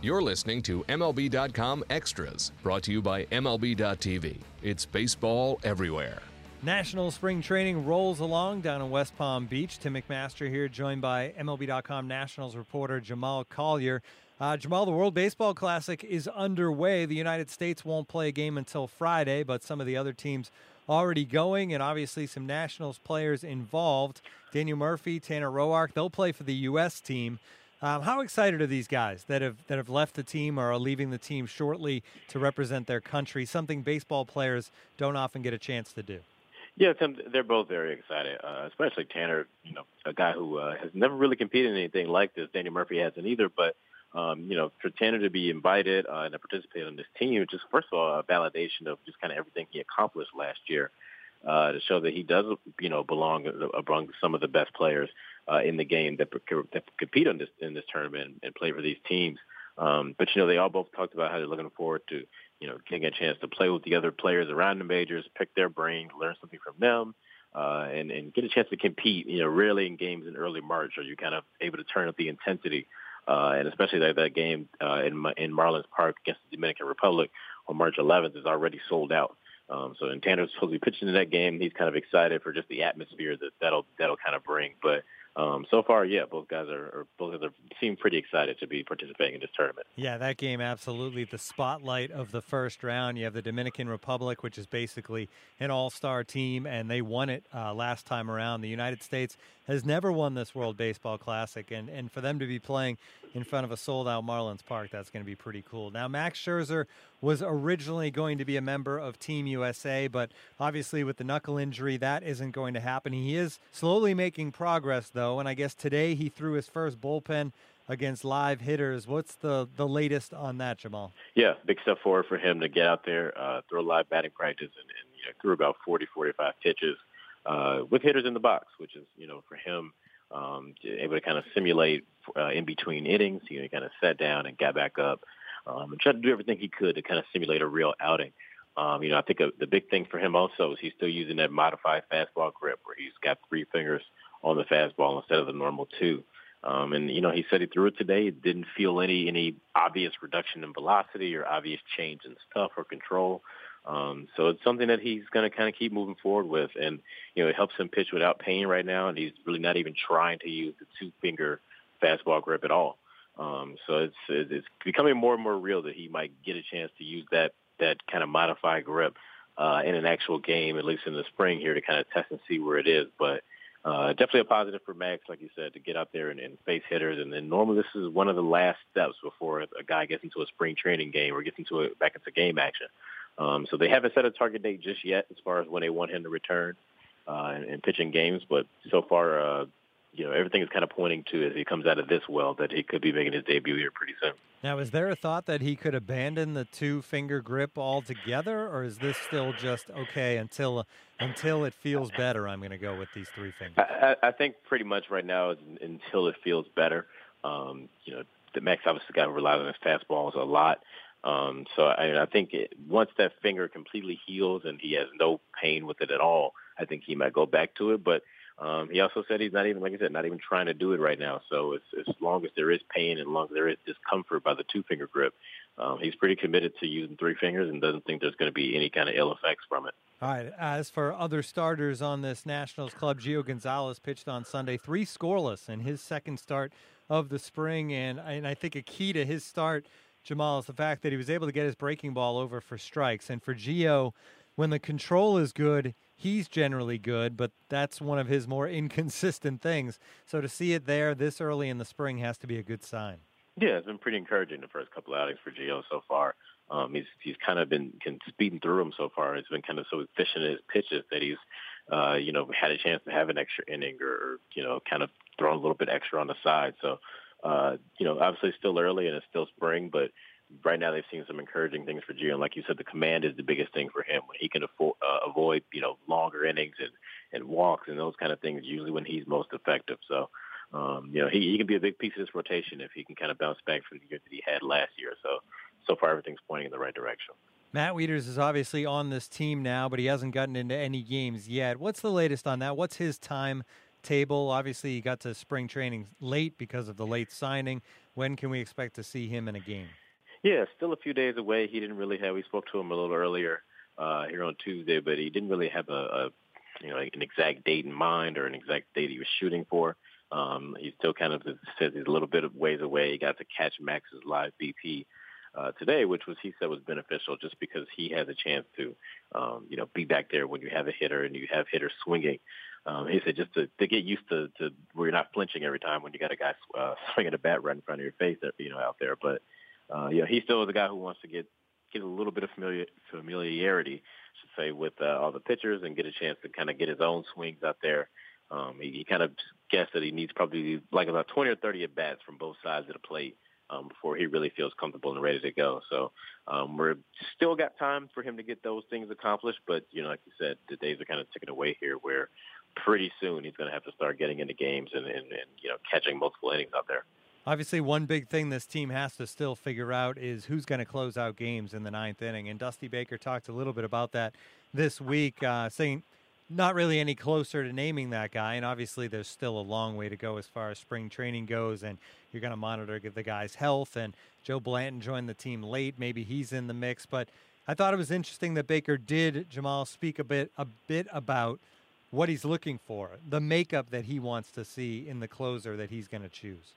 You're listening to MLB.com Extras, brought to you by MLB.tv. It's baseball everywhere. National spring training rolls along down in West Palm Beach. Tim McMaster here, joined by MLB.com Nationals reporter Jamal Collier. Uh, Jamal, the World Baseball Classic is underway. The United States won't play a game until Friday, but some of the other teams already going, and obviously some Nationals players involved. Daniel Murphy, Tanner Roark, they'll play for the U.S. team. Um, how excited are these guys that have that have left the team or are leaving the team shortly to represent their country? Something baseball players don't often get a chance to do. Yeah, Tim, they're both very excited, uh, especially Tanner, you know, a guy who uh, has never really competed in anything like this. Daniel Murphy hasn't either, but, um, you know, for Tanner to be invited uh, and to participate on this team, just first of all, a validation of just kind of everything he accomplished last year uh, to show that he does, you know, belong among some of the best players uh, in the game that, that compete on this in this tournament and play for these teams. Um, but you know, they all both talked about how they're looking forward to you know, getting a chance to play with the other players around the majors, pick their brains, learn something from them, uh, and, and get a chance to compete. You know, really in games in early March are you kind of able to turn up the intensity, uh, and especially that, that game uh, in, in Marlins Park against the Dominican Republic on March 11th is already sold out. Um, so, and Tanner's supposed to be pitching in that game. He's kind of excited for just the atmosphere that that'll that'll kind of bring. But um, so far, yeah, both guys are, are both guys are, seem pretty excited to be participating in this tournament. Yeah, that game absolutely the spotlight of the first round. You have the Dominican Republic, which is basically an all-star team, and they won it uh, last time around. The United States has never won this World Baseball Classic, and and for them to be playing in front of a sold-out Marlins Park, that's going to be pretty cool. Now, Max Scherzer was originally going to be a member of Team USA, but obviously with the knuckle injury, that isn't going to happen. He is slowly making progress, though, and I guess today he threw his first bullpen against live hitters. What's the, the latest on that, Jamal? Yeah, big step forward for him to get out there, uh, throw live batting practice, and, and you know, threw about 40, 45 pitches uh, with hitters in the box, which is, you know, for him, um, able to kind of simulate uh, in between innings. You know, He kind of sat down and got back up um, and tried to do everything he could to kind of simulate a real outing. Um, you know, I think a, the big thing for him also is he's still using that modified fastball grip where he's got three fingers on the fastball instead of the normal two. Um, and you know, he said he threw it today. It didn't feel any any obvious reduction in velocity or obvious change in stuff or control. Um, so it's something that he's going to kind of keep moving forward with, and you know, it helps him pitch without pain right now. And he's really not even trying to use the two finger fastball grip at all. Um, so it's it's becoming more and more real that he might get a chance to use that that kind of modified grip uh, in an actual game, at least in the spring here, to kind of test and see where it is. But uh, definitely a positive for Max, like you said, to get out there and, and face hitters. And then normally this is one of the last steps before a guy gets into a spring training game or gets into a, back into game action. Um, so they haven't set a target date just yet as far as when they want him to return uh, and, and pitching games. But so far, uh, you know, everything is kind of pointing to as he comes out of this well that he could be making his debut here pretty soon. Now, is there a thought that he could abandon the two finger grip altogether, or is this still just okay until until it feels better? I'm going to go with these three fingers. I, I think pretty much right now is until it feels better. Um, you know, the Max obviously got to rely on his fastballs a lot. Um, so I, I think it, once that finger completely heals and he has no pain with it at all, I think he might go back to it. But um, he also said he's not even, like I said, not even trying to do it right now. So as, as long as there is pain and as long as there is discomfort by the two finger grip, um, he's pretty committed to using three fingers and doesn't think there's going to be any kind of ill effects from it. All right. As for other starters on this Nationals club, Gio Gonzalez pitched on Sunday, three scoreless in his second start of the spring. And, and I think a key to his start, Jamal, is the fact that he was able to get his breaking ball over for strikes. And for Gio, when the control is good, he's generally good, but that's one of his more inconsistent things. So to see it there this early in the spring has to be a good sign. Yeah, it's been pretty encouraging the first couple outings for Gio so far. Um, he's he's kind of been speeding through them so far. It's been kind of so efficient in his pitches that he's, uh, you know, had a chance to have an extra inning or you know, kind of thrown a little bit extra on the side. So, uh, you know, obviously still early and it's still spring, but right now they've seen some encouraging things for Gio. And like you said, the command is the biggest thing for him. When he can afford, uh, avoid, you know, longer innings and, and walks and those kind of things, usually when he's most effective. So, um, you know, he, he can be a big piece of this rotation if he can kind of bounce back from the year that he had last year. So, so far everything's pointing in the right direction. Matt Wieters is obviously on this team now, but he hasn't gotten into any games yet. What's the latest on that? What's his time table? Obviously, he got to spring training late because of the late signing. When can we expect to see him in a game? Yeah, still a few days away. He didn't really have. We spoke to him a little earlier uh, here on Tuesday, but he didn't really have a, a you know an exact date in mind or an exact date he was shooting for. Um, he still kind of says he's a little bit of ways away. He got to catch Max's live BP uh, today, which was he said was beneficial just because he has a chance to, um, you know, be back there when you have a hitter and you have hitters swinging. Um, he said just to, to get used to, to where you're not flinching every time when you got a guy uh, swinging a bat right in front of your face, you know, out there. But uh, yeah, he still is a guy who wants to get get a little bit of familiar, familiarity, I should say, with uh, all the pitchers and get a chance to kind of get his own swings out there. Um, he, he kind of guessed that he needs probably like about 20 or 30 at bats from both sides of the plate um, before he really feels comfortable and ready to go. So um, we're still got time for him to get those things accomplished. But you know, like you said, the days are kind of ticking away here, where pretty soon he's going to have to start getting into games and, and, and you know catching multiple innings out there. Obviously, one big thing this team has to still figure out is who's going to close out games in the ninth inning. And Dusty Baker talked a little bit about that this week, uh, saying not really any closer to naming that guy. And obviously, there's still a long way to go as far as spring training goes. And you're going to monitor the guy's health. And Joe Blanton joined the team late. Maybe he's in the mix. But I thought it was interesting that Baker did, Jamal, speak a bit, a bit about what he's looking for, the makeup that he wants to see in the closer that he's going to choose.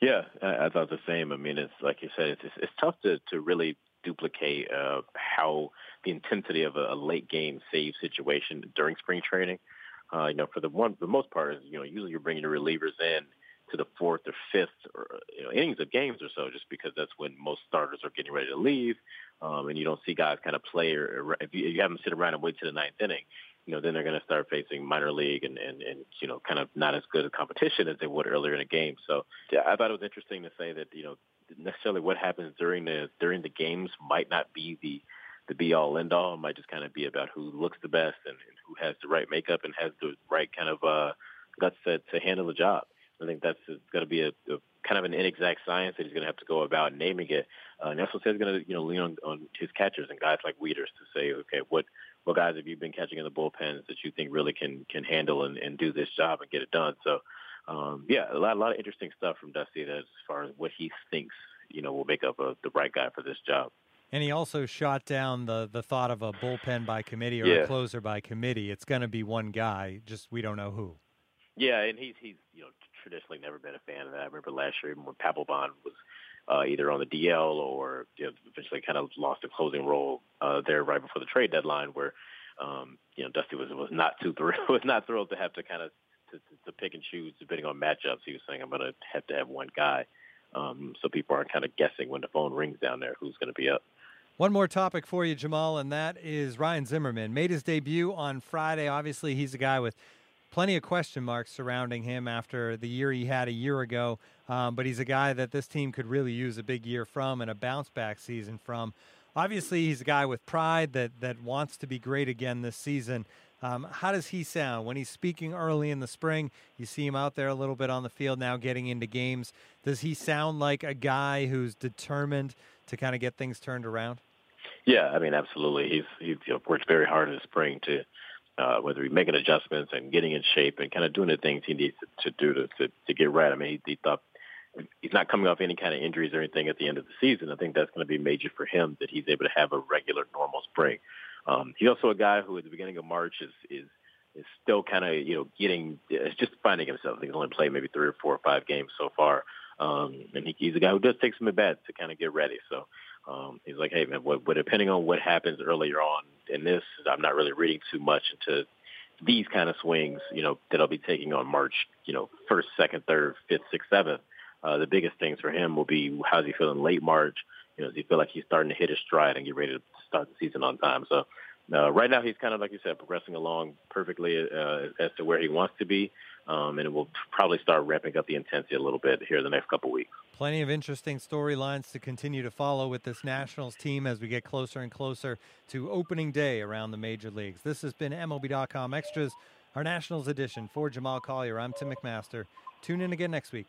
Yeah, I, I thought the same. I mean, it's like you said, it's it's tough to to really duplicate uh, how the intensity of a, a late game save situation during spring training. Uh, you know, for the one, the most part is you know usually you're bringing your relievers in to the fourth or fifth or you know innings of games or so, just because that's when most starters are getting ready to leave, um, and you don't see guys kind of play or, if, you, you have them sit around and wait to the ninth inning, you know then they're going to start facing minor league and, and and you know kind of not as good a competition as they would earlier in a game. So yeah, I thought it was interesting to say that you know necessarily what happens during the during the games might not be the the be all end all. It might just kind of be about who looks the best and, and who has the right makeup and has the right kind of uh, guts to, to handle the job. I think that's going to be a, a kind of an inexact science that he's going to have to go about naming it. Uh, and that's what he's going to you know lean on, on his catchers and guys like Wieters to say, okay, what what guys have you been catching in the bullpens that you think really can can handle and, and do this job and get it done? So um, yeah, a lot, a lot of interesting stuff from Dusty as far as what he thinks, you know, will make up a, the right guy for this job. And he also shot down the, the thought of a bullpen by committee or yeah. a closer by committee. It's going to be one guy, just we don't know who. Yeah, and he's he's you know traditionally never been a fan of that. I remember last year when Papelbon was uh, either on the DL or you know, eventually kind of lost a closing role uh, there right before the trade deadline, where um, you know Dusty was was not too thrilled was not thrilled to have to kind of to, to, to pick and choose depending on matchups. He was saying, I'm going to have to have one guy. Um, so people aren't kind of guessing when the phone rings down there who's going to be up. One more topic for you, Jamal, and that is Ryan Zimmerman. Made his debut on Friday. Obviously, he's a guy with plenty of question marks surrounding him after the year he had a year ago. Um, but he's a guy that this team could really use a big year from and a bounce back season from. Obviously, he's a guy with pride that that wants to be great again this season. Um, how does he sound when he's speaking early in the spring? You see him out there a little bit on the field now, getting into games. Does he sound like a guy who's determined to kind of get things turned around? Yeah, I mean, absolutely. He's he's you know, worked very hard in the spring to uh, whether he's making adjustments and getting in shape and kind of doing the things he needs to, to do to, to to get right. I mean, he, he thought he's not coming off any kind of injuries or anything at the end of the season. I think that's going to be major for him that he's able to have a regular, normal spring. Um, he's also a guy who, at the beginning of March, is is is still kind of you know getting is just finding himself. I think He's only played maybe three or four or five games so far, um, and he, he's a guy who does take some at bats to kind of get ready. So um, he's like, hey man, what, what, depending on what happens earlier on in this, I'm not really reading too much into these kind of swings, you know, that I'll be taking on March, you know, first, second, third, fifth, sixth, seventh. Uh, the biggest things for him will be how's he feeling late March. You know, does he feel like he's starting to hit his stride and get ready to start the season on time? So uh, right now, he's kind of like you said, progressing along perfectly uh, as to where he wants to be, um, and it will probably start ramping up the intensity a little bit here the next couple weeks. Plenty of interesting storylines to continue to follow with this Nationals team as we get closer and closer to opening day around the major leagues. This has been MLB.com Extras, our Nationals edition. For Jamal Collier, I'm Tim McMaster. Tune in again next week.